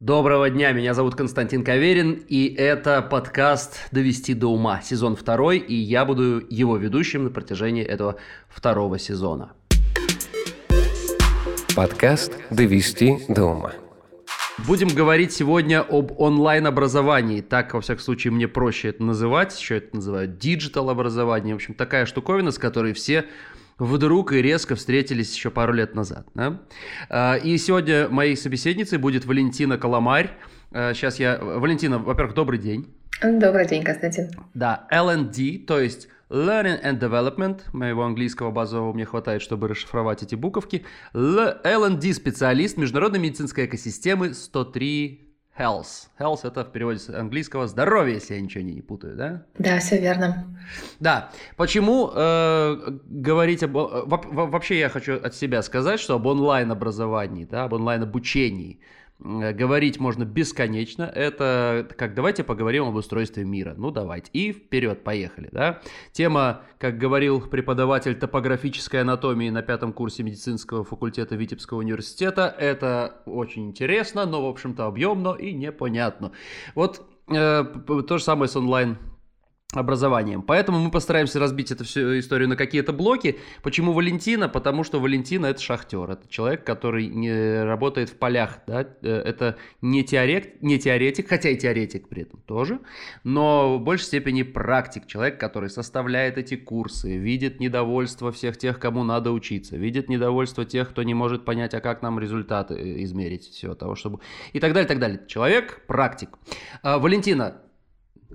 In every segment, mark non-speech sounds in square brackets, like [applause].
Доброго дня, меня зовут Константин Каверин, и это подкаст «Довести до ума», сезон второй, и я буду его ведущим на протяжении этого второго сезона. Подкаст «Довести до ума». Будем говорить сегодня об онлайн-образовании. Так, во всяком случае, мне проще это называть. Еще это называют диджитал-образование. В общем, такая штуковина, с которой все вдруг и резко встретились еще пару лет назад. Да? А, и сегодня моей собеседницей будет Валентина Коломарь. Сейчас а, я... Валентина, во-первых, добрый день. Добрый день, Константин. Да, L&D, то есть Learning and Development, моего английского базового мне хватает, чтобы расшифровать эти буковки. L&D специалист международной медицинской экосистемы 103 Health. Health это в переводе с английского здоровье, если я ничего не путаю, да? Да, все верно. Да. Почему э, говорить об... Э, вообще я хочу от себя сказать, что об онлайн-образовании, да, об онлайн-обучении – говорить можно бесконечно. Это как давайте поговорим об устройстве мира. Ну давайте. И вперед, поехали. Да? Тема, как говорил преподаватель топографической анатомии на пятом курсе медицинского факультета Витебского университета, это очень интересно, но, в общем-то, объемно и непонятно. Вот э, то же самое с онлайн образованием. Поэтому мы постараемся разбить эту всю историю на какие-то блоки. Почему Валентина? Потому что Валентина это шахтер, это человек, который не работает в полях, да? Э, это не теоретик, не теоретик, хотя и теоретик при этом тоже, но в большей степени практик, человек, который составляет эти курсы, видит недовольство всех тех, кому надо учиться, видит недовольство тех, кто не может понять, а как нам результаты э, измерить, все того, чтобы и так далее, так далее. Человек практик. А, Валентина,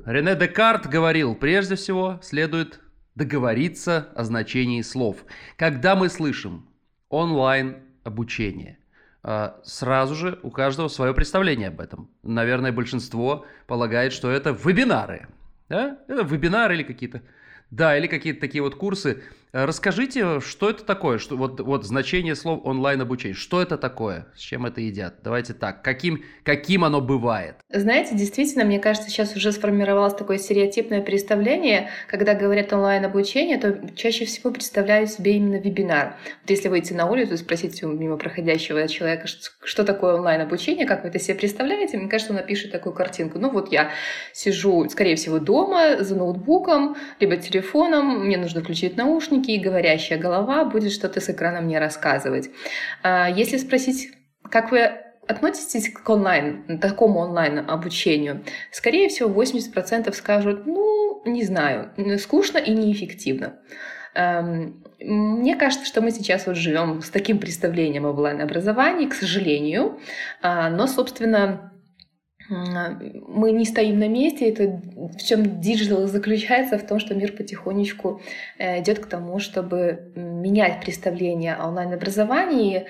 Рене Декарт говорил, прежде всего следует договориться о значении слов. Когда мы слышим онлайн обучение, а, сразу же у каждого свое представление об этом. Наверное, большинство полагает, что это вебинары. Да? Это вебинары или какие-то... Да, или какие-то такие вот курсы, расскажите, что это такое, что вот, вот значение слов онлайн обучение, что это такое, с чем это едят? Давайте так, каким, каким оно бывает? Знаете, действительно, мне кажется, сейчас уже сформировалось такое стереотипное представление, когда говорят онлайн обучение, то чаще всего представляют себе именно вебинар. Вот если выйти на улицу и спросить у мимо проходящего человека, что такое онлайн обучение, как вы это себе представляете, мне кажется, он напишет такую картинку. Ну вот я сижу, скорее всего, дома за ноутбуком, либо телефоном, мне нужно включить наушники, наушники, и говорящая голова будет что-то с экрана мне рассказывать. А, если спросить, как вы относитесь к онлайн, такому онлайн обучению, скорее всего, 80% скажут, ну, не знаю, скучно и неэффективно. Эм, мне кажется, что мы сейчас вот живем с таким представлением об онлайн-образовании, к сожалению, а, но, собственно, мы не стоим на месте. Это в чем диджитал заключается в том, что мир потихонечку э, идет к тому, чтобы менять представление о онлайн-образовании,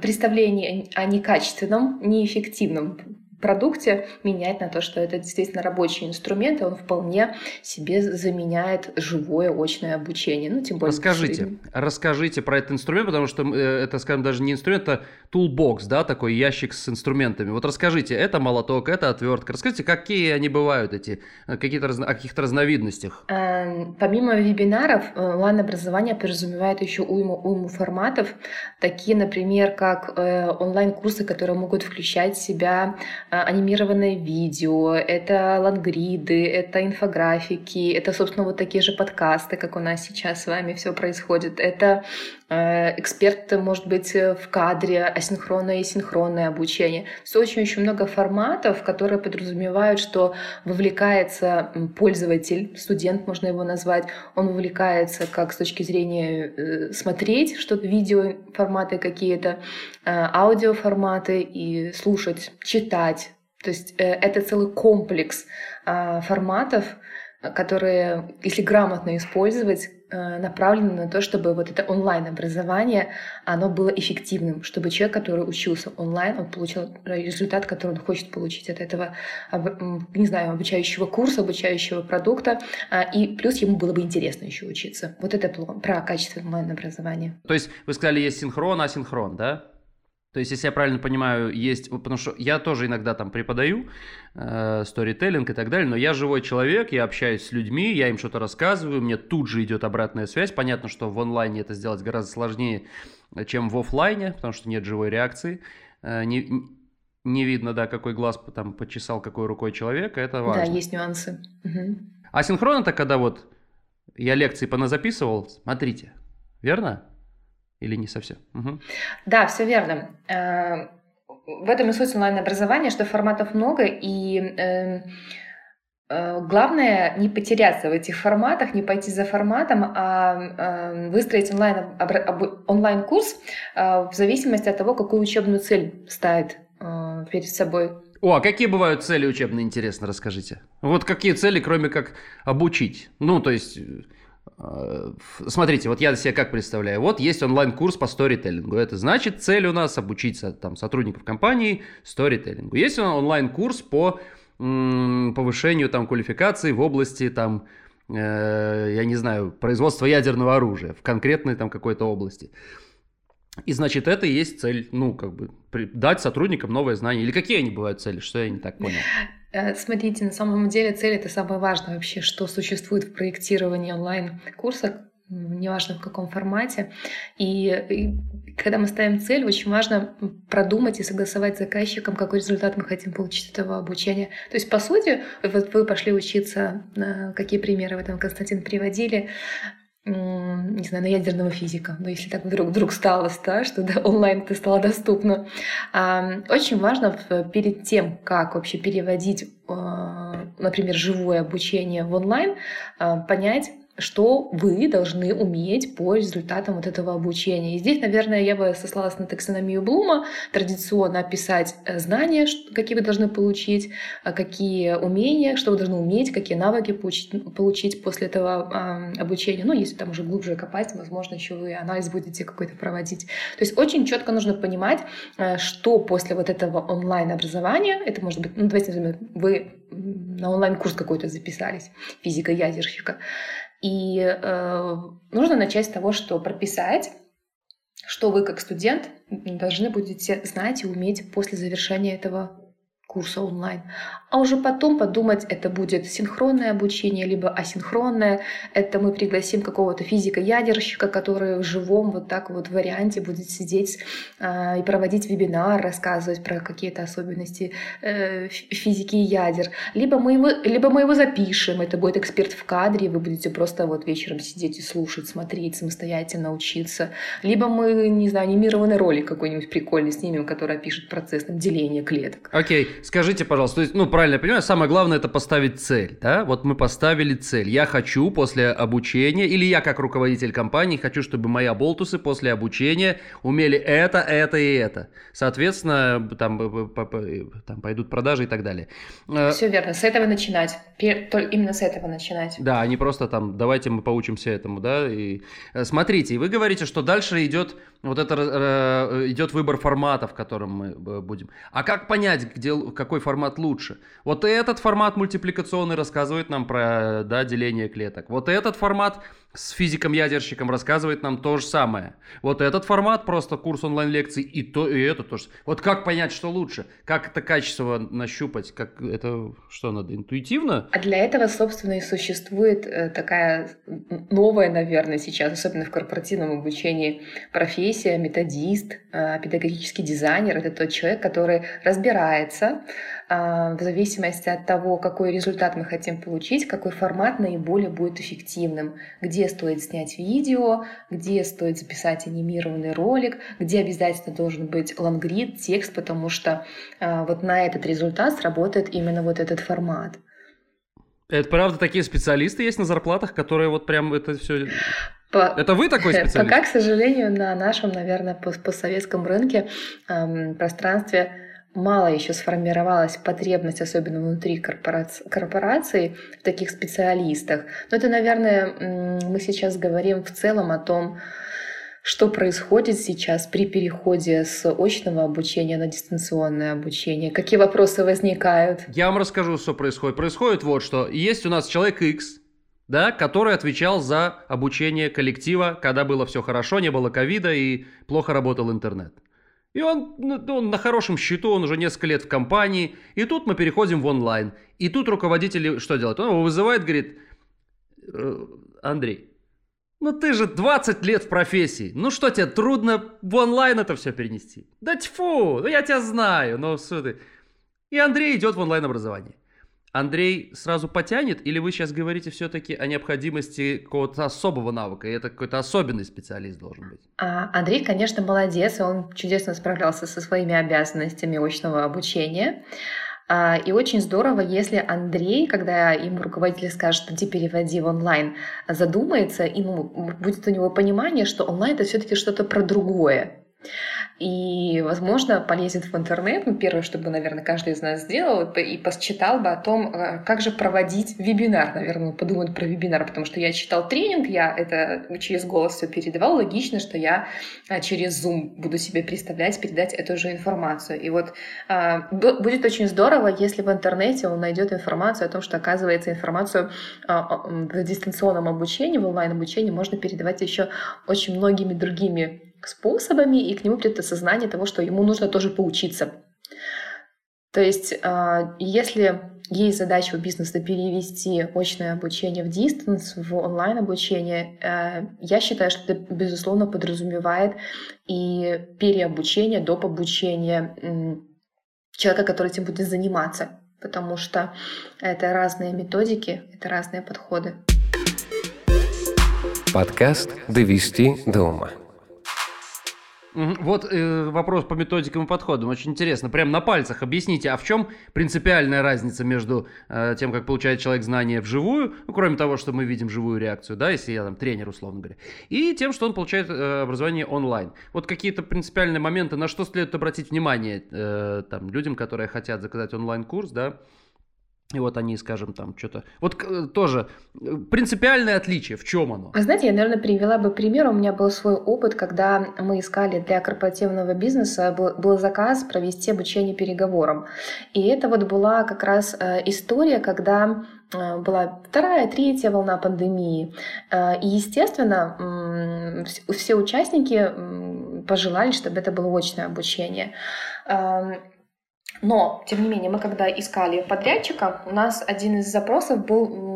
представление о некачественном, неэффективном продукте менять на то, что это действительно рабочий инструмент, и он вполне себе заменяет живое очное обучение. Ну, тем более... Расскажите, расскажите про этот инструмент, потому что э, это, скажем, даже не инструмент, а toolbox, да, такой ящик с инструментами. Вот расскажите, это молоток, это отвертка. Расскажите, какие они бывают, эти, э, какие-то, о каких-то разновидностях? Эм, помимо вебинаров, э, онлайн-образование подразумевает еще уйму, уйму форматов, такие, например, как онлайн-курсы, которые могут включать в себя анимированное видео, это лангриды, это инфографики, это, собственно, вот такие же подкасты, как у нас сейчас с вами все происходит. Это э, эксперт, может быть, в кадре, асинхронное и синхронное обучение. Есть очень-очень много форматов, которые подразумевают, что вовлекается пользователь, студент можно его назвать, он вовлекается как с точки зрения э, смотреть что-то, видео форматы какие-то, э, аудиоформаты и слушать, читать, то есть э, это целый комплекс а, форматов, которые, если грамотно использовать, э, направлены на то, чтобы вот это онлайн-образование, оно было эффективным, чтобы человек, который учился онлайн, он получил результат, который он хочет получить от этого, не знаю, обучающего курса, обучающего продукта, а, и плюс ему было бы интересно еще учиться. Вот это про качество онлайн-образования. То есть вы сказали, есть синхрон, асинхрон, да? То есть, если я правильно понимаю, есть, потому что я тоже иногда там преподаю э, сторителлинг и так далее, но я живой человек, я общаюсь с людьми, я им что-то рассказываю, мне тут же идет обратная связь. Понятно, что в онлайне это сделать гораздо сложнее, чем в офлайне, потому что нет живой реакции. Э, не, не видно, да, какой глаз там почесал, какой рукой человека, это важно. Да, есть нюансы. Угу. А синхрон это когда вот я лекции поназаписывал, смотрите, верно? Или не совсем? Угу. Да, все верно. Э, в этом и суть онлайн-образования, что форматов много, и э, э, главное не потеряться в этих форматах, не пойти за форматом, а выстроить онлайн, онлайн-курс в зависимости от того, какую учебную цель ставит перед собой о, а какие бывают цели учебные, интересно, расскажите. Вот какие цели, кроме как обучить? Ну, то есть, э, смотрите, вот я себе как представляю. Вот есть онлайн-курс по сторителлингу. Это значит, цель у нас обучить там, сотрудников компании сторителлингу. Есть онлайн-курс по повышению там, квалификации в области там, э, я не знаю, производства ядерного оружия в конкретной там какой-то области. И значит, это и есть цель, ну, как бы, дать сотрудникам новые знания. Или какие они бывают цели, что я не так понял? [laughs] Э, смотрите, на самом деле цель это самое важное вообще, что существует в проектировании онлайн-курса, неважно в каком формате. И, и когда мы ставим цель, очень важно продумать и согласовать с заказчиком, какой результат мы хотим получить от этого обучения. То есть, по сути, вот вы пошли учиться, какие примеры в этом Константин приводили, не знаю, на ядерного физика, но если так вдруг, вдруг стало, да, что да, онлайн это стало доступно. Очень важно перед тем, как вообще переводить, а, например, живое обучение в онлайн, а, понять, что вы должны уметь по результатам вот этого обучения. И здесь, наверное, я бы сослалась на таксономию Блума, традиционно описать э, знания, какие вы должны получить, э, какие умения, что вы должны уметь, какие навыки получить, после этого обучения. Ну, если там уже глубже копать, возможно, еще вы анализ будете какой-то проводить. То есть очень четко нужно понимать, э, что после вот этого онлайн-образования, это может быть, ну, давайте назовем, вы на онлайн-курс какой-то записались, физика ядерщика, и э, нужно начать с того, что прописать, что вы как студент должны будете знать и уметь после завершения этого курса онлайн. А уже потом подумать, это будет синхронное обучение, либо асинхронное. Это мы пригласим какого-то физика-ядерщика, который в живом вот так вот варианте будет сидеть э, и проводить вебинар, рассказывать про какие-то особенности э, физики и ядер. Либо мы, его, либо мы его запишем, это будет эксперт в кадре, вы будете просто вот вечером сидеть и слушать, смотреть, самостоятельно учиться. Либо мы, не знаю, анимированный ролик какой-нибудь прикольный снимем, который опишет процесс деления клеток. Окей, okay. Скажите, пожалуйста, то есть, ну, правильно я понимаю, самое главное это поставить цель, да? Вот мы поставили цель. Я хочу после обучения, или я как руководитель компании хочу, чтобы мои болтусы после обучения умели это, это и это. Соответственно, там, там пойдут продажи и так далее. Э, Все верно, с этого начинать. Именно с этого начинать. Да, а не просто там, давайте мы поучимся этому, да? И э, смотрите, вы говорите, что дальше идет вот это э, идет выбор формата, в котором мы будем. А как понять, где, какой формат лучше? Вот этот формат мультипликационный рассказывает нам про да, деление клеток. Вот этот формат с физиком-ядерщиком рассказывает нам то же самое. Вот этот формат, просто курс онлайн-лекций, и то, и это тоже. Вот как понять, что лучше? Как это качество нащупать? Как это, что надо, интуитивно? А для этого, собственно, и существует э, такая новая, наверное, сейчас, особенно в корпоративном обучении, профессия методист, э, педагогический дизайнер. Это тот человек, который разбирается а, в зависимости от того, какой результат мы хотим получить, какой формат наиболее будет эффективным, где стоит снять видео, где стоит записать анимированный ролик, где обязательно должен быть лонгрид, текст, потому что а, вот на этот результат сработает именно вот этот формат. Это правда такие специалисты есть на зарплатах, которые вот прям это все... По... Это вы такой [laughs] специалист? Пока, к сожалению, на нашем, наверное, постсоветском рынке эм, пространстве мало еще сформировалась потребность, особенно внутри корпораций, корпораций, в таких специалистах. Но это, наверное, мы сейчас говорим в целом о том, что происходит сейчас при переходе с очного обучения на дистанционное обучение? Какие вопросы возникают? Я вам расскажу, что происходит. Происходит вот что. Есть у нас человек X, да, который отвечал за обучение коллектива, когда было все хорошо, не было ковида и плохо работал интернет. И он, ну, он на хорошем счету, он уже несколько лет в компании. И тут мы переходим в онлайн. И тут руководитель что делает? Он его вызывает, говорит, «Э, Андрей, Ну ты же 20 лет в профессии. Ну что тебе, трудно в онлайн это все перенести? Да тьфу, ну я тебя знаю, ну что ты. И Андрей идет в онлайн-образование. Андрей сразу потянет, или вы сейчас говорите все-таки о необходимости какого-то особого навыка, и это какой-то особенный специалист должен быть? А, Андрей, конечно, молодец, он чудесно справлялся со своими обязанностями очного обучения. А, и очень здорово, если Андрей, когда ему руководитель скажет, иди переводи в онлайн, задумается, и ну, будет у него понимание, что онлайн это все-таки что-то про другое. И, возможно, полезет в интернет. Ну, первое, что бы, наверное, каждый из нас сделал, и посчитал бы о том, э, как же проводить вебинар. Наверное, подумают про вебинар, потому что я читал тренинг, я это через голос все передавал. Логично, что я э, через Zoom буду себе представлять, передать эту же информацию. И вот э, будет очень здорово, если в интернете он найдет информацию о том, что, оказывается, информацию в дистанционном обучении, в онлайн-обучении можно передавать еще очень многими другими способами, и к нему придет осознание того, что ему нужно тоже поучиться. То есть, а, если есть задача у бизнеса перевести очное обучение в дистанс, в онлайн-обучение, э, я считаю, что это, безусловно, подразумевает и переобучение, доп. обучение человека, который этим будет заниматься, потому что это разные методики, это разные подходы. Подкаст «Довести до ума». Вот э, вопрос по методикам и подходам. Очень интересно. Прям на пальцах объясните, а в чем принципиальная разница между э, тем, как получает человек знания вживую, ну, кроме того, что мы видим живую реакцию, да, если я там тренер, условно говоря, и тем, что он получает э, образование онлайн. Вот какие-то принципиальные моменты, на что следует обратить внимание э, там, людям, которые хотят заказать онлайн-курс, да, и вот они, скажем, там что-то... Вот э, тоже э, принципиальное отличие, в чем оно? Вы знаете, я, наверное, привела бы пример. У меня был свой опыт, когда мы искали для корпоративного бизнеса, был, был заказ провести обучение переговорам. И это вот была как раз э, история, когда была вторая, третья волна пандемии. И, естественно, все участники пожелали, чтобы это было очное обучение. Но, тем не менее, мы когда искали подрядчика, у нас один из запросов был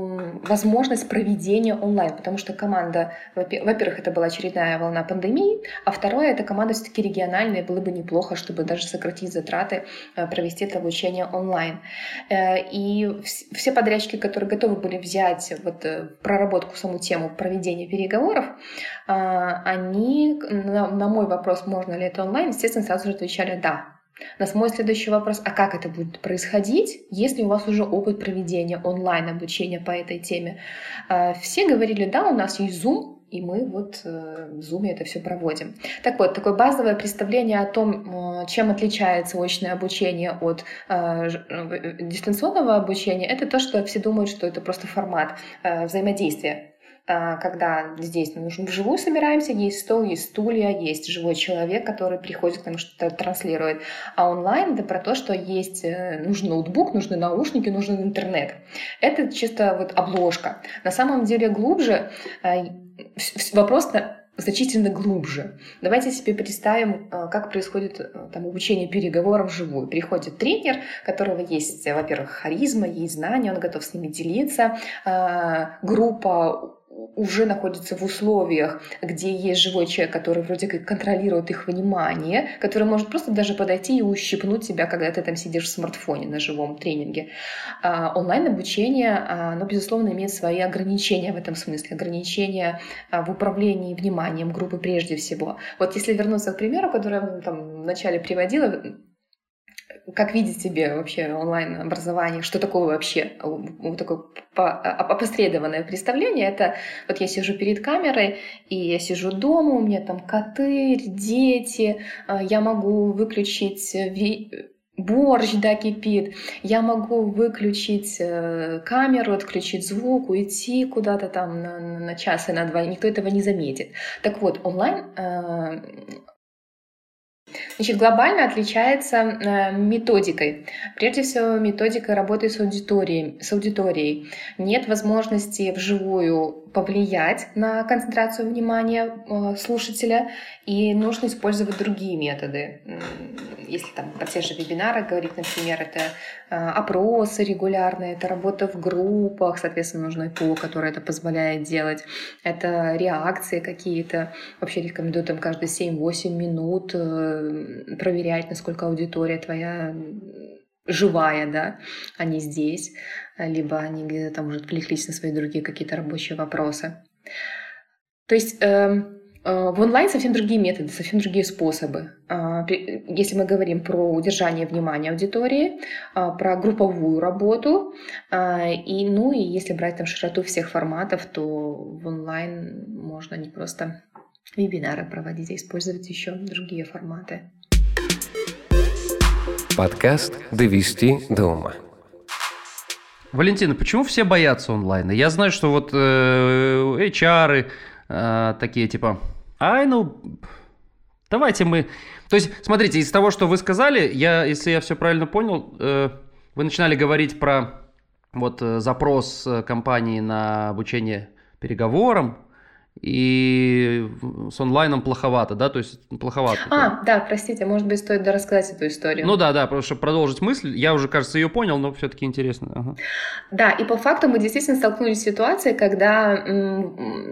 возможность проведения онлайн, потому что команда, во-первых, это была очередная волна пандемии, а второе, эта команда все-таки региональная, было бы неплохо, чтобы даже сократить затраты, э, провести это обучение онлайн. Э, и все подрядчики, которые готовы были взять вот э, проработку саму тему проведения переговоров, они на мой вопрос, можно ли это онлайн, естественно, сразу же отвечали «да». На мой следующий вопрос, а как это будет происходить, если у вас уже опыт проведения онлайн-обучения по этой теме? А, все говорили, да, у нас есть Zoom, и мы вот э, в Zoom это все проводим. Так вот, такое базовое представление о том, чем отличается очное обучение от э, э, дистанционного обучения, это то, что все думают, что это просто формат взаимодействия когда здесь мы вживую собираемся, есть стол, есть стулья, есть живой человек, который приходит к нам что-то транслирует. А онлайн это про то, что есть э, нужен ноутбук, нужны наушники, нужен интернет. Это чисто вот обложка. На самом деле глубже э, вопрос значительно глубже. Давайте себе представим, э, как происходит там, обучение переговорам вживую. Приходит тренер, у которого есть, во-первых, харизма, есть знания, он готов с ними делиться. Группа уже находится в условиях, где есть живой человек, который вроде как контролирует их внимание, который может просто даже подойти и ущипнуть тебя, когда ты там сидишь в смартфоне на живом тренинге. А, онлайн-обучение, а, оно, безусловно, имеет свои ограничения в этом смысле, ограничения а, в управлении вниманием группы прежде всего. Вот если вернуться к примеру, который я там вначале приводила, как видеть себе вообще онлайн-образование, что такое вообще вот такое опосредованное представление, это вот я сижу перед камерой, и я сижу дома, у меня там коты, дети, а, я могу выключить борщ, да, кипит. Я могу выключить э, камеру, отключить звук, уйти куда-то там на, на час и на два, никто этого не заметит. Так вот, онлайн э, Значит, глобально отличается э, методикой. Прежде всего, методика работы с аудиторией, с аудиторией. Нет возможности вживую повлиять на концентрацию внимания э, слушателя, и нужно использовать другие методы. Если там про те же вебинары говорить, например, это э, опросы регулярные, это работа в группах, соответственно, нужно ИПО, которое это позволяет делать, это реакции какие-то. Вообще рекомендую там каждые 7-8 минут проверять, насколько аудитория твоя живая, да, они здесь, либо они где-то там уже отвлеклись на свои другие какие-то рабочие вопросы. То есть э, э, в онлайн совсем другие методы, совсем другие способы. Э, если мы говорим про удержание внимания аудитории, э, про групповую работу, и, ну и если брать там широту всех форматов, то в онлайн можно не просто вебинары проводить, а использовать еще другие форматы. Подкаст «Довести до ума». Валентина, почему все боятся онлайна? Я знаю, что вот э, HR э, такие типа, ай, ну, давайте мы... То есть, смотрите, из того, что вы сказали, я, если я все правильно понял, э, вы начинали говорить про вот э, запрос э, компании на обучение переговорам, и с онлайном плоховато, да, то есть плоховато. А, да, простите, может быть, стоит рассказать эту историю. Ну да, да, просто чтобы продолжить мысль, я уже, кажется, ее понял, но все-таки интересно. Ага. Да, и по факту мы действительно столкнулись с ситуацией, когда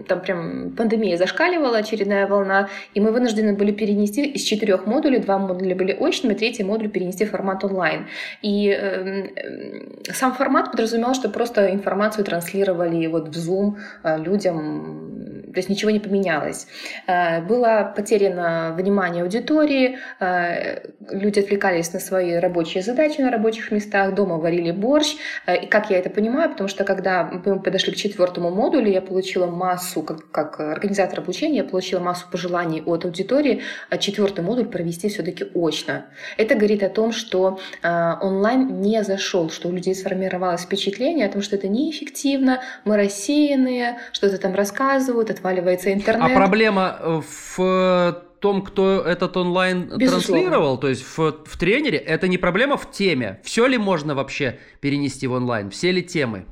там прям пандемия зашкаливала, очередная волна, и мы вынуждены были перенести из четырех модулей, два модуля были очными, третий модуль перенести в формат онлайн. И э, сам формат подразумевал, что просто информацию транслировали вот в Zoom э, людям то есть ничего не поменялось. Э, было потеряно внимание аудитории, э, люди отвлекались на свои рабочие задачи на рабочих местах, дома варили борщ. Э, и как я это понимаю, потому что когда мы подошли к четвертому модулю, я получила массу, как, как организатор обучения, я получила массу пожеланий от аудитории четвертый модуль провести все-таки очно. Это говорит о том, что онлайн не зашел, что у людей сформировалось впечатление о том, что это неэффективно, мы рассеянные, что-то там рассказывают, отваливается интернет. А проблема э, в том, кто этот онлайн Безусловно. транслировал, то есть в, в тренере, это не проблема в теме. Все ли можно вообще перенести в онлайн? Все ли темы?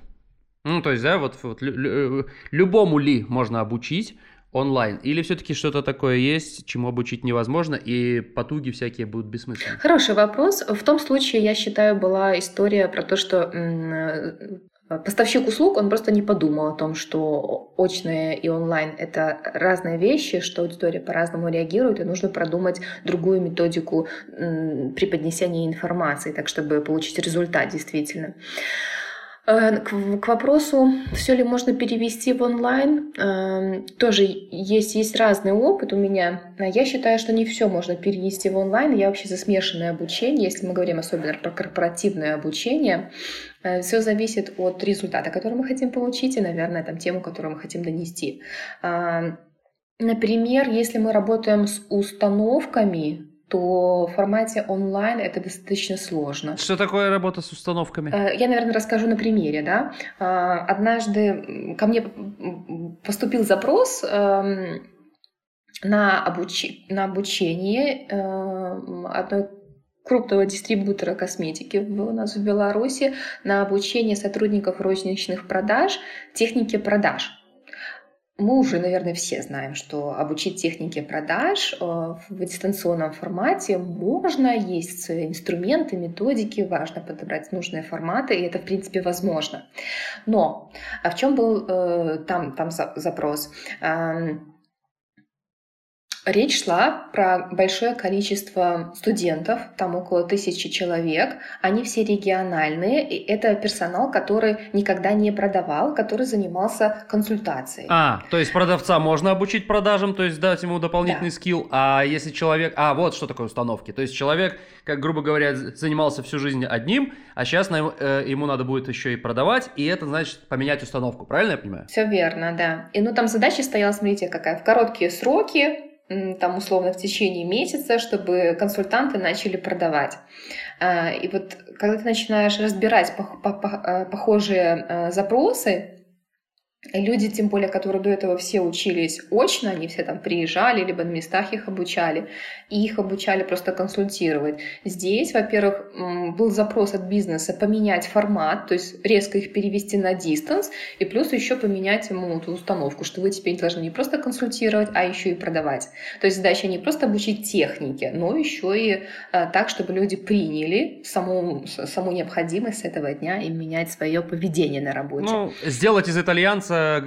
Ну, то есть, да, вот, вот лю, любому ли можно обучить онлайн? Или все-таки что-то такое есть, чему обучить невозможно, и потуги всякие будут бессмысленны? Хороший вопрос. В том случае, я считаю, была история про то, что Э, поставщик услуг, он просто не подумал о том, что очное и онлайн — это разные вещи, что аудитория по-разному реагирует, и нужно продумать другую методику преподнесения информации, так чтобы получить результат действительно. Э, к, вопросу, все ли можно перевести в онлайн, эм, тоже есть, есть разный опыт у меня. Я считаю, что не все можно перенести в онлайн. Я вообще за смешанное обучение, если мы говорим особенно про корпоративное обучение. Э, все зависит от результата, который мы хотим получить, и, наверное, там, тему, которую мы хотим донести. Например, если мы работаем с установками, то в формате онлайн это достаточно сложно. Что такое работа с установками? Э, я, наверное, расскажу на примере. Да? Э, однажды ко мне поступил запрос эм, на, обуч... на обучение одной крупного дистрибутора косметики у нас в Беларуси на обучение сотрудников розничных продаж технике продаж. Мы уже, наверное, все знаем, что обучить технике продаж э, в дистанционном формате можно, есть инструменты, методики, важно подобрать нужные форматы, и это, в принципе, возможно. Но а в чем был э, там, там запрос? Речь шла про большое количество студентов, там около тысячи человек. Они все региональные, и это персонал, который никогда не продавал, который занимался консультацией. А, то есть продавца можно обучить продажам, то есть дать ему дополнительный да. скилл, а если человек... А, вот что такое установки. То есть человек, как грубо говоря, занимался всю жизнь одним, а сейчас э, ему надо будет еще и продавать, и это значит поменять установку, правильно я понимаю? Все верно, да. И ну там задача стояла, смотрите, какая, в короткие сроки там условно в течение месяца, чтобы консультанты начали продавать. А, и вот когда ты начинаешь разбирать э, похожие э, запросы, Люди, тем более, которые до этого все учились очно, они все там приезжали, либо на местах их обучали, и их обучали просто консультировать. Здесь, во-первых, был запрос от бизнеса поменять формат, то есть резко их перевести на дистанс, и плюс еще поменять ему эту установку, что вы теперь должны не просто консультировать, а еще и продавать. То есть задача не просто обучить технике, но еще и а, так, чтобы люди приняли саму, саму необходимость с этого дня и менять свое поведение на работе. Ну, сделать из итальянца э,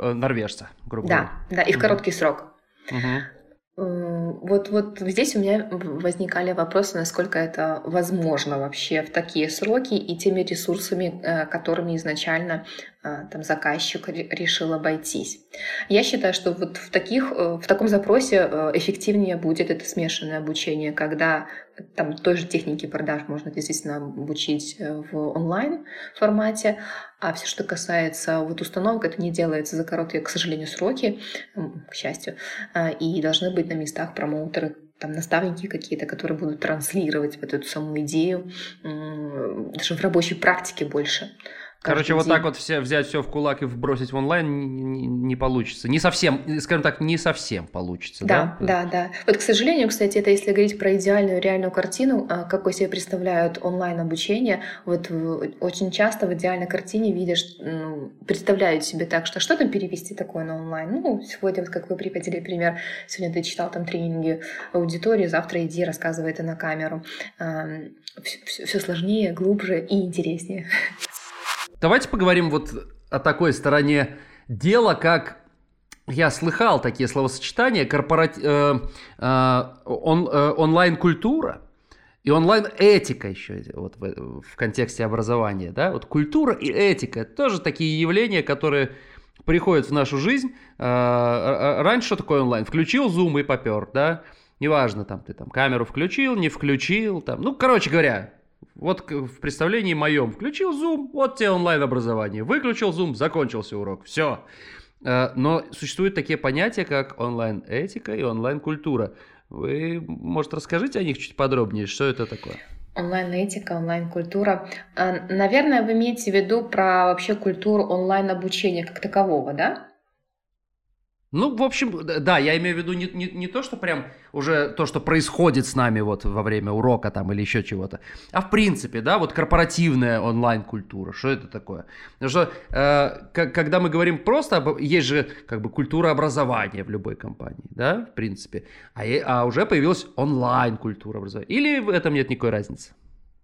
э, норвежца, грубо говоря. Да, да, и в короткий срок. Вот, вот здесь у меня возникали вопросы, насколько это возможно вообще в такие сроки и теми ресурсами, э, которыми изначально э, там, заказчик решил обойтись. Я считаю, что вот в, таких, в таком запросе эффективнее будет это смешанное обучение, когда там той же техники продаж можно действительно обучить э, в онлайн формате, а все, что касается вот установок, это не делается за короткие, к сожалению, сроки, к счастью, а, и должны быть на местах промоутеры, там наставники какие-то, которые будут транслировать вот эту саму идею даже в рабочей практике больше. Короче, вот так вот все взять все в кулак и вбросить в онлайн не, не получится. Не совсем, скажем так, не совсем получится. Да, да, да, да. Вот, к сожалению, кстати, это если говорить про идеальную реальную картину, а, какой себе представляют онлайн обучение, вот очень часто в идеальной картине видишь, ну, представляют себе так, что что там перевести такое на онлайн. Ну, сегодня, вот как вы приводили пример, сегодня ты читал там тренинги аудитории, завтра иди, рассказывай это на камеру. Все сложнее, глубже и интереснее. Давайте поговорим вот о такой стороне дела, как я слыхал такие словосочетания, корпорат... э, э, он, э, онлайн-культура и онлайн-этика еще вот в, в контексте образования. Да? Вот культура и этика – тоже такие явления, которые приходят в нашу жизнь. Э, э, раньше что такое онлайн? Включил Zoom и попер, да? Неважно, там ты там камеру включил, не включил, там, ну, короче говоря, вот в представлении моем включил Zoom, вот тебе онлайн-образование. Выключил Zoom, закончился урок. Все. Э, но существуют такие понятия, как онлайн-этика и онлайн-культура. Вы, может, расскажите о них чуть подробнее, что это такое? Онлайн-этика, онлайн-культура. Э, наверное, вы имеете в виду про вообще культуру онлайн-обучения как такового, да? Ну, в общем, да, я имею в виду не, не, не то, что прям уже то, что происходит с нами вот во время урока там или еще чего-то, а в принципе, да, вот корпоративная онлайн-культура, что это такое? Потому что э, когда мы говорим просто, об, есть же как бы культура образования в любой компании, да, в принципе, а, а уже появилась онлайн-культура образования. Или в этом нет никакой разницы?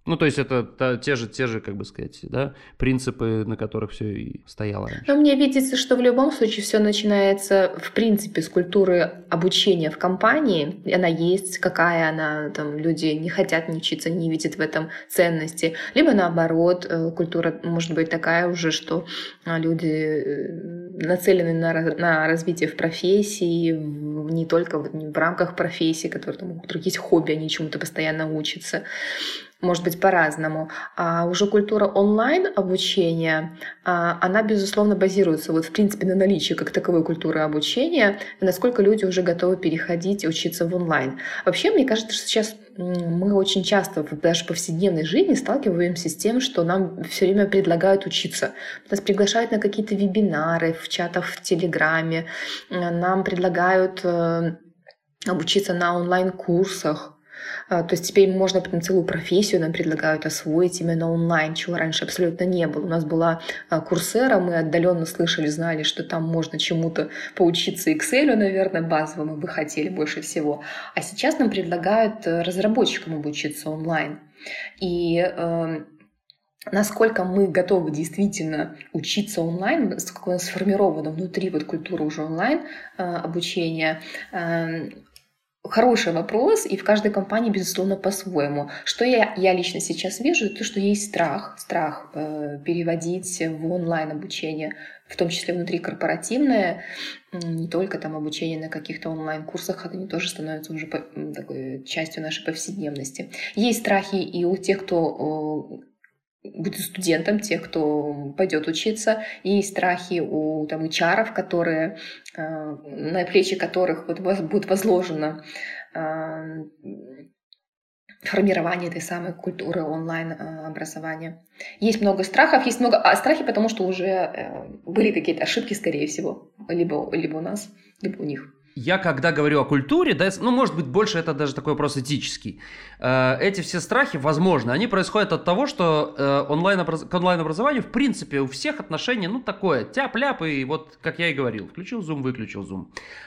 Ну, то есть это та, те же, те же, как бы сказать, да, принципы, на которых все и стояло раньше. Но мне видится, что в любом случае все начинается, в принципе, с культуры обучения в компании. Она есть, какая она, там, люди не хотят не учиться, не видят в этом ценности. Либо наоборот, э, культура может быть такая уже, что а, люди э, нацелены на, на развитие в профессии, не только в, в рамках профессии, которые там, у других хобби, они чему-то постоянно учатся может быть по-разному. А уже культура онлайн обучения, а, она, безусловно, базируется вот в принципе на наличии как таковой культуры обучения, насколько люди уже готовы переходить и учиться в онлайн. Вообще, мне кажется, что сейчас мы очень часто в даже повседневной жизни сталкиваемся с тем, что нам все время предлагают учиться. Нас приглашают на какие-то вебинары в чатах в Телеграме, нам предлагают э, обучиться на онлайн-курсах. А, то есть теперь можно прям целую профессию нам предлагают освоить именно онлайн, чего раньше абсолютно не было. У нас была а, курсера, мы отдаленно слышали, знали, что там можно чему-то поучиться Excel, наверное, базовому бы хотели больше всего. А сейчас нам предлагают э, разработчикам обучиться онлайн. И э, насколько мы готовы действительно учиться онлайн, насколько сформирована внутри вот культура уже онлайн э, обучения, э, Хороший вопрос, и в каждой компании, безусловно, по-своему. Что я, я лично сейчас вижу, то, что есть страх, страх э, переводить в онлайн обучение, в том числе внутри корпоративное, не только там обучение на каких-то онлайн-курсах, они тоже становятся уже по, такой частью нашей повседневности. Есть страхи и у тех, кто быть студентом, тех, кто пойдет учиться, и страхи у там, HR, которые, э, на плечи которых вот, будет возложено э, формирования этой самой культуры онлайн-образования. Есть много страхов, есть много... А страхи, потому что уже э, были какие-то ошибки, скорее всего, либо, либо у нас, либо у них. Я когда говорю о культуре, да, ну, может быть, больше это даже такой вопрос этический. Э, эти все страхи, возможно, они происходят от того, что э, онлайн к онлайн-образованию, в принципе, у всех отношение, ну, такое, тяп-ляп, и вот, как я и говорил, включил Zoom, выключил Zoom.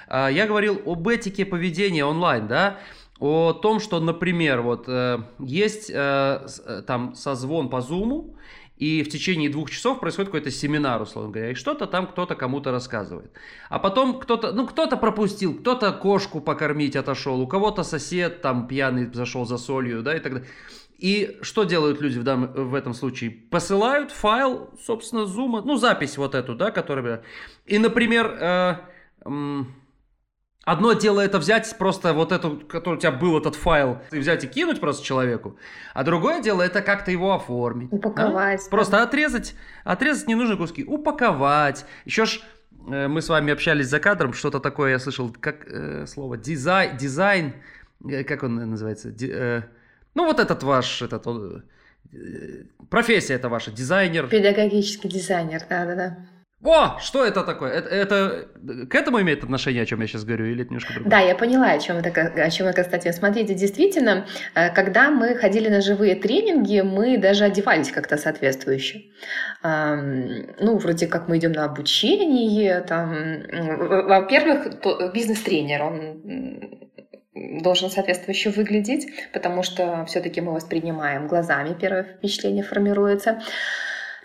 Я говорил об этике поведения онлайн, да, о том, что, например, вот э, есть э, э, там созвон по Zoom, и в течение двух часов происходит какой-то семинар, условно говоря, и что-то там кто-то кому-то рассказывает. А потом кто-то, ну, кто-то пропустил, кто-то кошку покормить отошел, у кого-то сосед там пьяный зашел за солью, да, и так далее. И что делают люди в, дам, в этом случае? Посылают файл, собственно, зума, ну, запись вот эту, да, которая... И, например, э, э, Одно дело это взять просто вот эту, который у тебя был этот файл, и взять и кинуть просто человеку, а другое дело это как-то его оформить. Упаковать. Да? Просто отрезать, отрезать ненужные куски, упаковать. Еще ж э, мы с вами общались за кадром, что-то такое я слышал, как э, слово дизайн, дизайн, э, как он называется? Ди, э, ну вот этот ваш, этот, э, профессия это ваша, дизайнер. Педагогический дизайнер, да-да-да. О, что это такое? Это, это к этому имеет отношение, о чем я сейчас говорю, или это немножко другое? Да, я поняла, о чем это, о чем это, кстати. Смотрите, действительно, э, когда мы ходили на живые тренинги, мы даже одевались как-то соответствующе. Ну, вроде как мы идем на обучение, там, во-первых, бизнес-тренер, он должен соответствующе выглядеть, потому что все-таки мы воспринимаем глазами, первое впечатление формируется.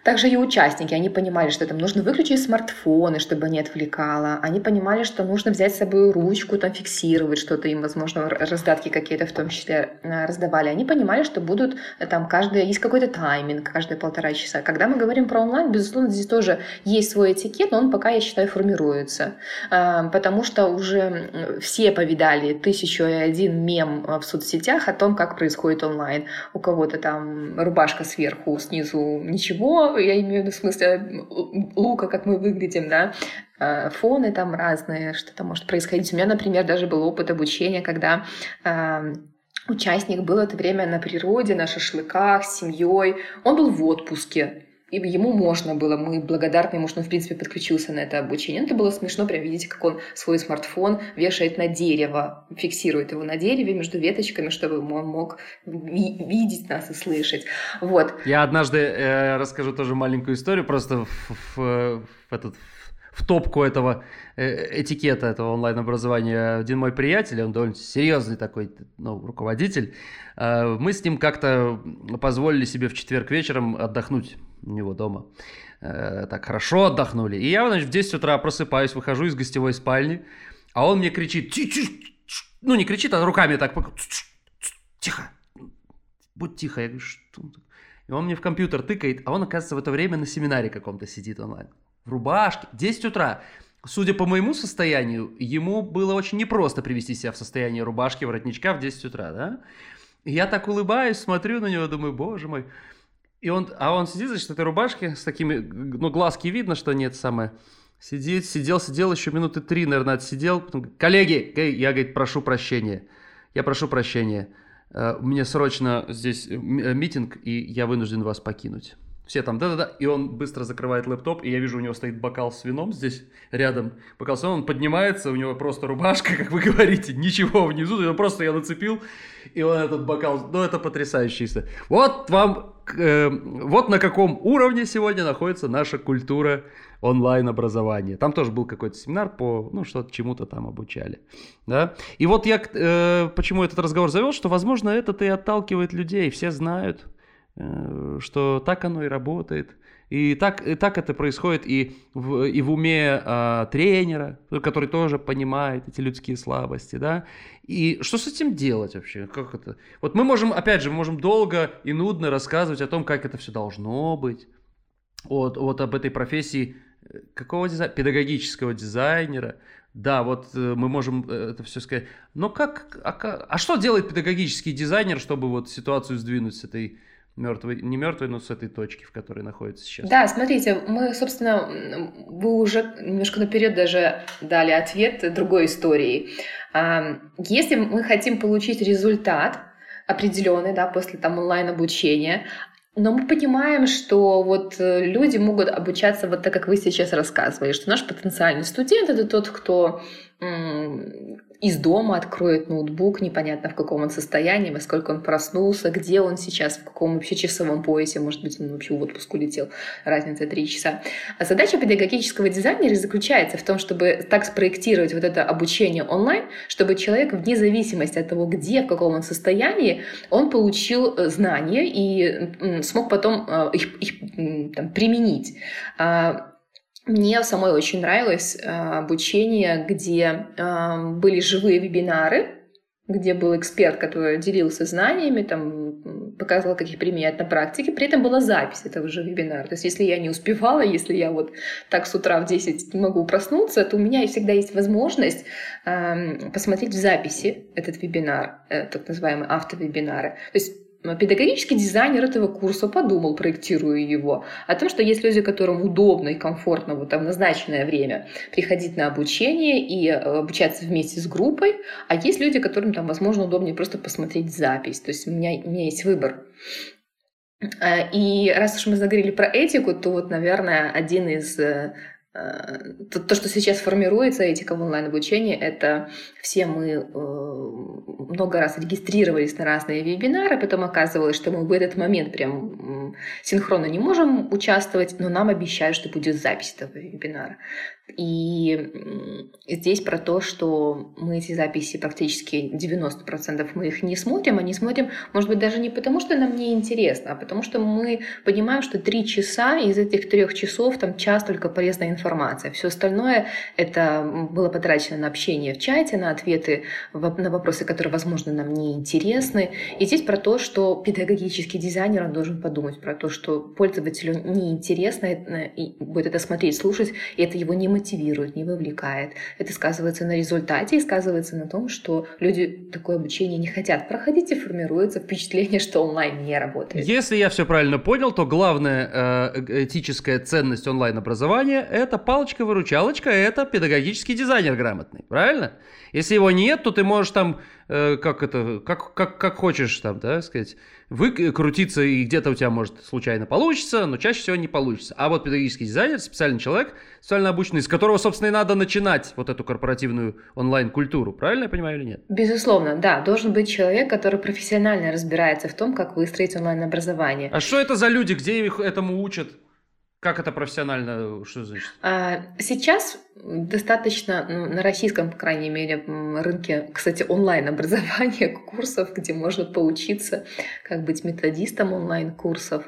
Также и участники, они понимали, что там нужно выключить смартфоны, чтобы не отвлекало. Они понимали, что нужно взять с собой ручку, там фиксировать что-то им, возможно, раздатки какие-то в том числе э, раздавали. Они понимали, что будут э, там каждый, есть какой-то тайминг, каждые полтора часа. Когда мы говорим про онлайн, безусловно, здесь тоже есть свой этикет, но он пока, я считаю, формируется. Э, потому что уже все повидали тысячу и один мем в соцсетях о том, как происходит онлайн. У кого-то там рубашка сверху, снизу ничего, я имею в виду в смысле лука, как мы выглядим, да, а, фоны там разные, что то может происходить. У меня, например, даже был опыт обучения, когда э, участник был это время на природе, на шашлыках, с семьей. Он был в отпуске и ему можно было, мы благодарны ему, что он, в принципе, подключился на это обучение. Это было смешно, прям видите, как он свой смартфон вешает на дерево, фиксирует его на дереве между веточками, чтобы он мог ви- видеть нас и слышать. Вот. Я однажды э, расскажу тоже маленькую историю, просто в, в, в этот в топку этого э, этикета, этого онлайн-образования один мой приятель, он довольно серьезный такой ну, руководитель, э, мы с ним как-то позволили себе в четверг вечером отдохнуть у него дома. Э, так хорошо отдохнули. И я, значит, в 10 утра просыпаюсь, выхожу из гостевой спальни, а он мне кричит, ну не кричит, а руками так, тихо, будь тихо. Я говорю, что? И он мне в компьютер тыкает, а он, оказывается, в это время на семинаре каком-то сидит онлайн. В рубашке, 10 утра. Судя по моему состоянию, ему было очень непросто привести себя в состояние рубашки, воротничка в 10 утра, да? И я так улыбаюсь, смотрю на него, думаю, боже мой. И он, а он сидит, значит, в этой рубашке с такими, ну, глазки видно, что нет самое. Сидит, сидел, сидел, еще минуты три, наверное, отсидел. Потом, коллеги, я, говорит, прошу прощения. Я прошу прощения. У меня срочно здесь э, митинг, и я вынужден вас покинуть. Все там, да-да-да, и он быстро закрывает лэптоп, и я вижу, у него стоит бокал с вином здесь рядом. Бокал с вином, он поднимается, у него просто рубашка, [laughs] как вы говорите, ничего внизу, он просто я нацепил, и он этот бокал, ну это потрясающе. Вот вам, э, вот на каком уровне сегодня находится наша культура онлайн-образования. Там тоже был какой-то семинар по, ну, что-то чему-то там обучали, да. И вот я, э, почему этот разговор завел, что, возможно, это и отталкивает людей, все знают, что так оно и работает. И так, и так это происходит и в, и в уме а, тренера, который тоже понимает эти людские слабости, да. И что с этим делать вообще? Как это? Вот мы можем, опять же, мы можем долго и нудно рассказывать о том, как это все должно быть. Вот, вот об этой профессии э, какого дизайнера? Педагогического дизайнера. Да, вот э, мы можем это все сказать. Но как, а, а что делает педагогический дизайнер, чтобы вот ситуацию сдвинуть с этой мертвой, не мертвой, но с этой точки, в которой находится сейчас. Да, смотрите, мы, собственно, вы уже немножко наперед даже дали ответ другой истории. Если мы хотим получить результат, определенный, да, после там онлайн-обучения, но мы понимаем, что вот э, люди могут обучаться вот так, как вы сейчас рассказывали, что наш потенциальный студент это тот, кто из дома откроет ноутбук, непонятно в каком он состоянии, во сколько он проснулся, где он сейчас, в каком вообще часовом поясе, может быть, он вообще в отпуск улетел, разница три часа. А задача педагогического дизайнера заключается в том, чтобы так спроектировать вот это обучение онлайн, чтобы человек вне зависимости от того, где, в каком он состоянии, он получил э, знания и смог потом э, их, их там, применить. Мне самой очень нравилось э, обучение, где э, были живые вебинары, где был эксперт, который делился знаниями, там, показывал, как их применять на практике. При этом была запись этого же вебинара. То есть, если я не успевала, если я вот так с утра в 10 не могу проснуться, то у меня всегда есть возможность э, посмотреть в записи этот вебинар, э, так называемые автовебинары. То есть, педагогический дизайнер этого курса подумал, проектируя его, о том, что есть люди, которым удобно и комфортно вот там назначенное время приходить на обучение и э, обучаться вместе с группой, а есть люди, которым там, возможно, удобнее просто посмотреть запись. То есть у меня, у меня есть выбор. Э, и раз уж мы заговорили про этику, то вот, наверное, один из э, то, то, что сейчас формируется этика в онлайн-обучении, это все мы э, много раз регистрировались на разные вебинары, потом оказывалось, что мы в этот момент прям синхронно не можем участвовать, но нам обещают, что будет запись этого вебинара. И здесь про то, что мы эти записи практически 90% мы их не смотрим, а не смотрим, может быть, даже не потому, что нам не интересно, а потому что мы понимаем, что три часа из этих трех часов там час только полезная информация. Все остальное это было потрачено на общение в чате, на ответы на вопросы, которые, возможно, нам не интересны. И здесь про то, что педагогический дизайнер он должен подумать про то, что пользователю неинтересно будет это смотреть, слушать, и это его не мотивирует, не вовлекает. Это сказывается на результате и сказывается на том, что люди такое обучение не хотят проходить и формируется впечатление, что онлайн не работает. Если я все правильно понял, то главная э, этическая ценность онлайн-образования – это палочка-выручалочка, это педагогический дизайнер грамотный, правильно? Если его нет, то ты можешь там, э, как это, как, как, как хочешь там, да, сказать, выкрутиться, и где-то у тебя, может, случайно получится, но чаще всего не получится. А вот педагогический дизайнер, специальный человек, специально обученный, с которого, собственно, и надо начинать вот эту корпоративную онлайн-культуру. Правильно я понимаю или нет? Безусловно, да. Должен быть человек, который профессионально разбирается в том, как выстроить онлайн-образование. А что это за люди? Где их этому учат? Как это профессионально, что значит? А, сейчас достаточно, ну, на российском, по крайней мере, рынке, кстати, онлайн-образования, [laughs] курсов, где можно поучиться, как быть методистом онлайн-курсов,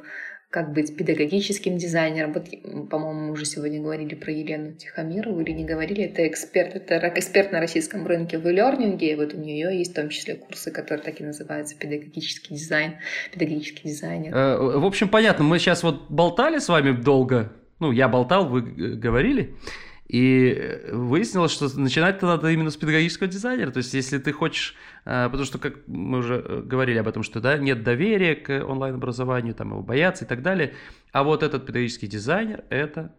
как быть педагогическим дизайнером. Вот, по-моему, мы уже сегодня говорили про Елену Тихомирову или не говорили. Это эксперт, это эксперт на российском рынке в лернинге. И вот у нее есть в том числе курсы, которые так и называются педагогический дизайн, педагогический дизайнер. Э, в общем, понятно, мы сейчас вот болтали с вами долго. Ну, я болтал, вы говорили. И э, выяснилось, что начинать-то надо именно с педагогического дизайнера. То есть, если ты хочешь, э, потому что, как мы уже э, говорили об этом, что да, нет доверия к онлайн-образованию, там его боятся и так далее. А вот этот педагогический дизайнер – это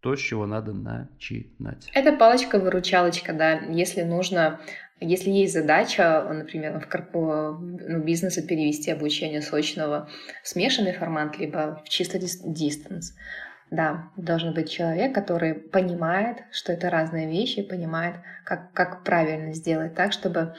то, с чего надо начинать. Это палочка-выручалочка, да. Если нужно если есть задача, например, в корпо, ну, бизнеса перевести обучение сочного в смешанный формат, либо в чисто дистанс, да, должен быть человек, который понимает, что это разные вещи, понимает, как, как правильно сделать так, чтобы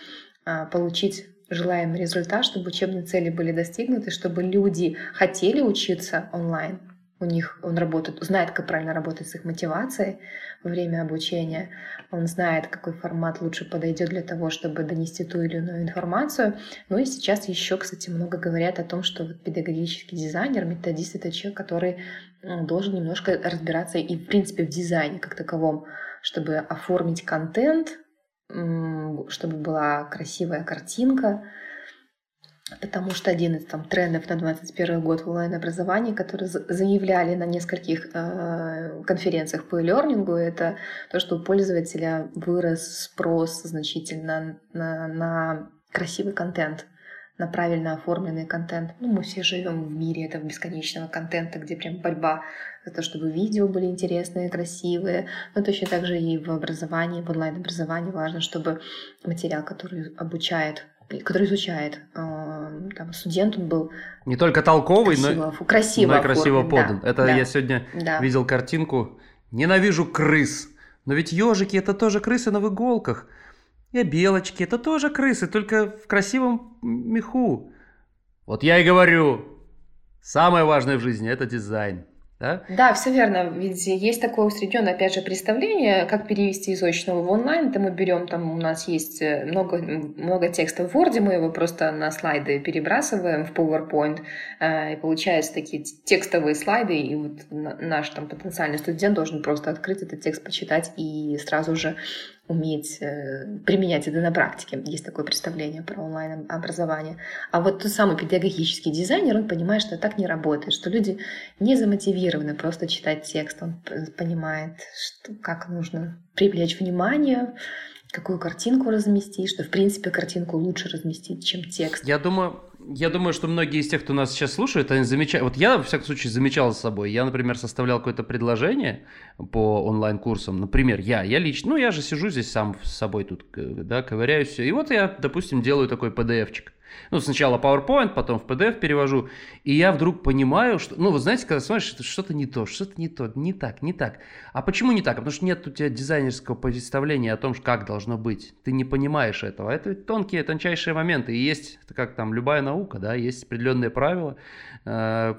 а, получить желаемый результат, чтобы учебные цели были достигнуты, чтобы люди хотели учиться онлайн, у них он работает, знает, как правильно работать с их мотивацией во время обучения, он знает, какой формат лучше подойдет для того, чтобы донести ту или иную информацию. Ну и сейчас еще, кстати, много говорят о том, что вот педагогический дизайнер, методист — это человек, который должен немножко разбираться и, в принципе, в дизайне как таковом, чтобы оформить контент, чтобы была красивая картинка, Потому что один из там, трендов на 2021 год в онлайн-образовании, который заявляли на нескольких э, конференциях по e-learning, это то, что у пользователя вырос спрос значительно на, на красивый контент, на правильно оформленный контент. Ну, мы все живем в мире этого бесконечного контента, где прям борьба за то, чтобы видео были интересные, красивые. Но точно так же и в образовании, в онлайн-образовании важно, чтобы материал, который обучает который изучает. Э, там студент он был не только толковый, красиво, но, красиво, но и красиво оформлен, подан. да, Это да, я сегодня да. видел картинку. Ненавижу крыс. Но ведь ежики это тоже крысы, но в иголках. И белочки это тоже крысы, только в красивом меху. Вот я и говорю, самое важное в жизни это дизайн. Да? Да, все верно. Ведь есть такое усредненное, опять же, представление, как перевести из очного в онлайн. Это мы берем, там у нас есть э, много, много текста в Word, мы его просто на слайды перебрасываем в PowerPoint, э, и получаются такие текстовые слайды, и вот наш там потенциальный студент должен просто открыть этот текст, почитать и сразу же уметь э, применять это на практике. Есть такое представление про онлайн-образование. А вот тот самый педагогический дизайнер, он понимает, что так не работает, что люди не замотивированы просто читать текст, он понимает, что, как нужно привлечь внимание, какую картинку разместить, что, в принципе, картинку лучше разместить, чем текст. Я думаю, я думаю, что многие из тех, кто нас сейчас слушает, они замечают. Вот я, во всяком случае, замечал за собой. Я, например, составлял какое-то предложение по онлайн-курсам. Например, я, я лично, ну, я же сижу здесь сам с собой тут, да, ковыряюсь. И вот я, допустим, делаю такой PDF-чик. Ну, сначала PowerPoint, потом в PDF перевожу, и я вдруг понимаю, что, ну, вы знаете, когда смотришь, что-то не то, что-то не то, не так, не так. А почему не так? Потому что нет у тебя дизайнерского представления о том, как должно быть. Ты не понимаешь этого. Это тонкие, тончайшие моменты. И есть, как там, любая наука, да, есть определенные правила. Э,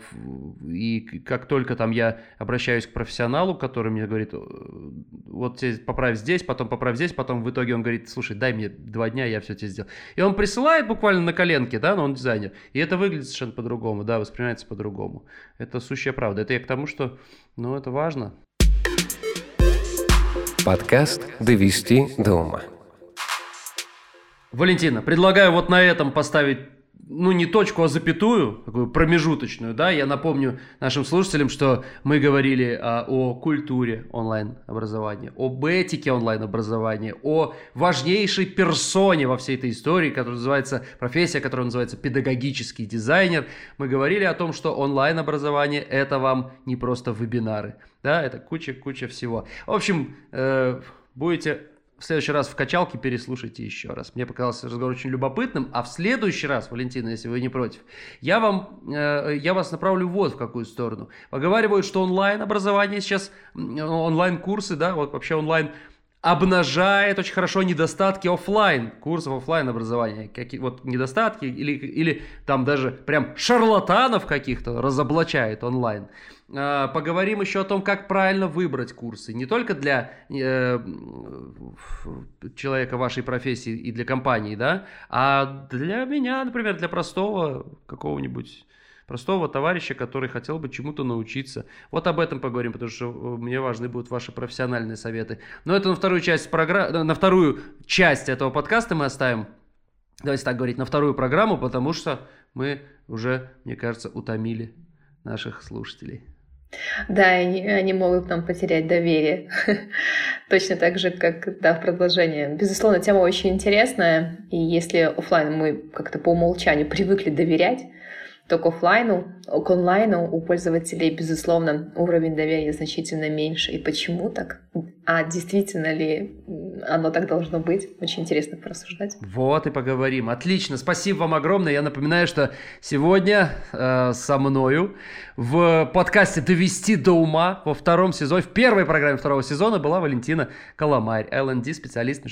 и как только там я обращаюсь к профессионалу, который мне говорит, вот тебе поправь здесь, потом поправь здесь, потом в итоге он говорит, слушай, дай мне два дня, я все тебе сделал. И он присылает буквально на коленке, да, но он дизайнер. И это выглядит совершенно по-другому, да, воспринимается по-другому. Это сущая правда. Это я к тому, что, ну, это важно. Подкаст «Довести до ума». Валентина, предлагаю вот на этом поставить ну, не точку, а запятую, такую промежуточную, да, я напомню нашим слушателям, что мы говорили а, о культуре онлайн-образования, об этике онлайн-образования, о важнейшей персоне во всей этой истории, которая называется, профессия, которая называется педагогический дизайнер. Мы говорили о том, что онлайн-образование – это вам не просто вебинары, да, это куча-куча всего. В общем, э, будете в следующий раз в качалке переслушайте еще раз. Мне показался разговор очень любопытным. А в следующий раз, Валентина, если вы не против, я, вам, э, я вас направлю вот в какую сторону. Поговаривают, что онлайн-образование сейчас, онлайн-курсы, да, вот вообще онлайн обнажает очень хорошо недостатки офлайн курсов офлайн образования какие вот недостатки или или там даже прям шарлатанов каких-то разоблачает онлайн а, поговорим еще о том, как правильно выбрать курсы. Не только для э, человека вашей профессии и для компании, да, а для меня, например, для простого какого-нибудь простого товарища, который хотел бы чему-то научиться. Вот об этом поговорим, потому что э, мне важны будут ваши профессиональные советы. Но это на вторую часть программы, на вторую часть этого подкаста мы оставим. Давайте так говорить, на вторую программу, потому что мы уже, мне кажется, утомили наших слушателей. Да, они, они могут нам потерять доверие. [laughs] Точно так же, как да, в продолжении. Безусловно, тема очень интересная. И если офлайн мы как-то по умолчанию привыкли доверять, то к офлайну, к онлайну у пользователей, безусловно, уровень доверия значительно меньше. И почему так? А действительно ли оно так должно быть? Очень интересно порассуждать. Вот и поговорим. Отлично, спасибо вам огромное. Я напоминаю, что сегодня э, со мною в подкасте «Довести до ума» во втором сезоне, в первой программе второго сезона была Валентина Коломарь, L&D специалист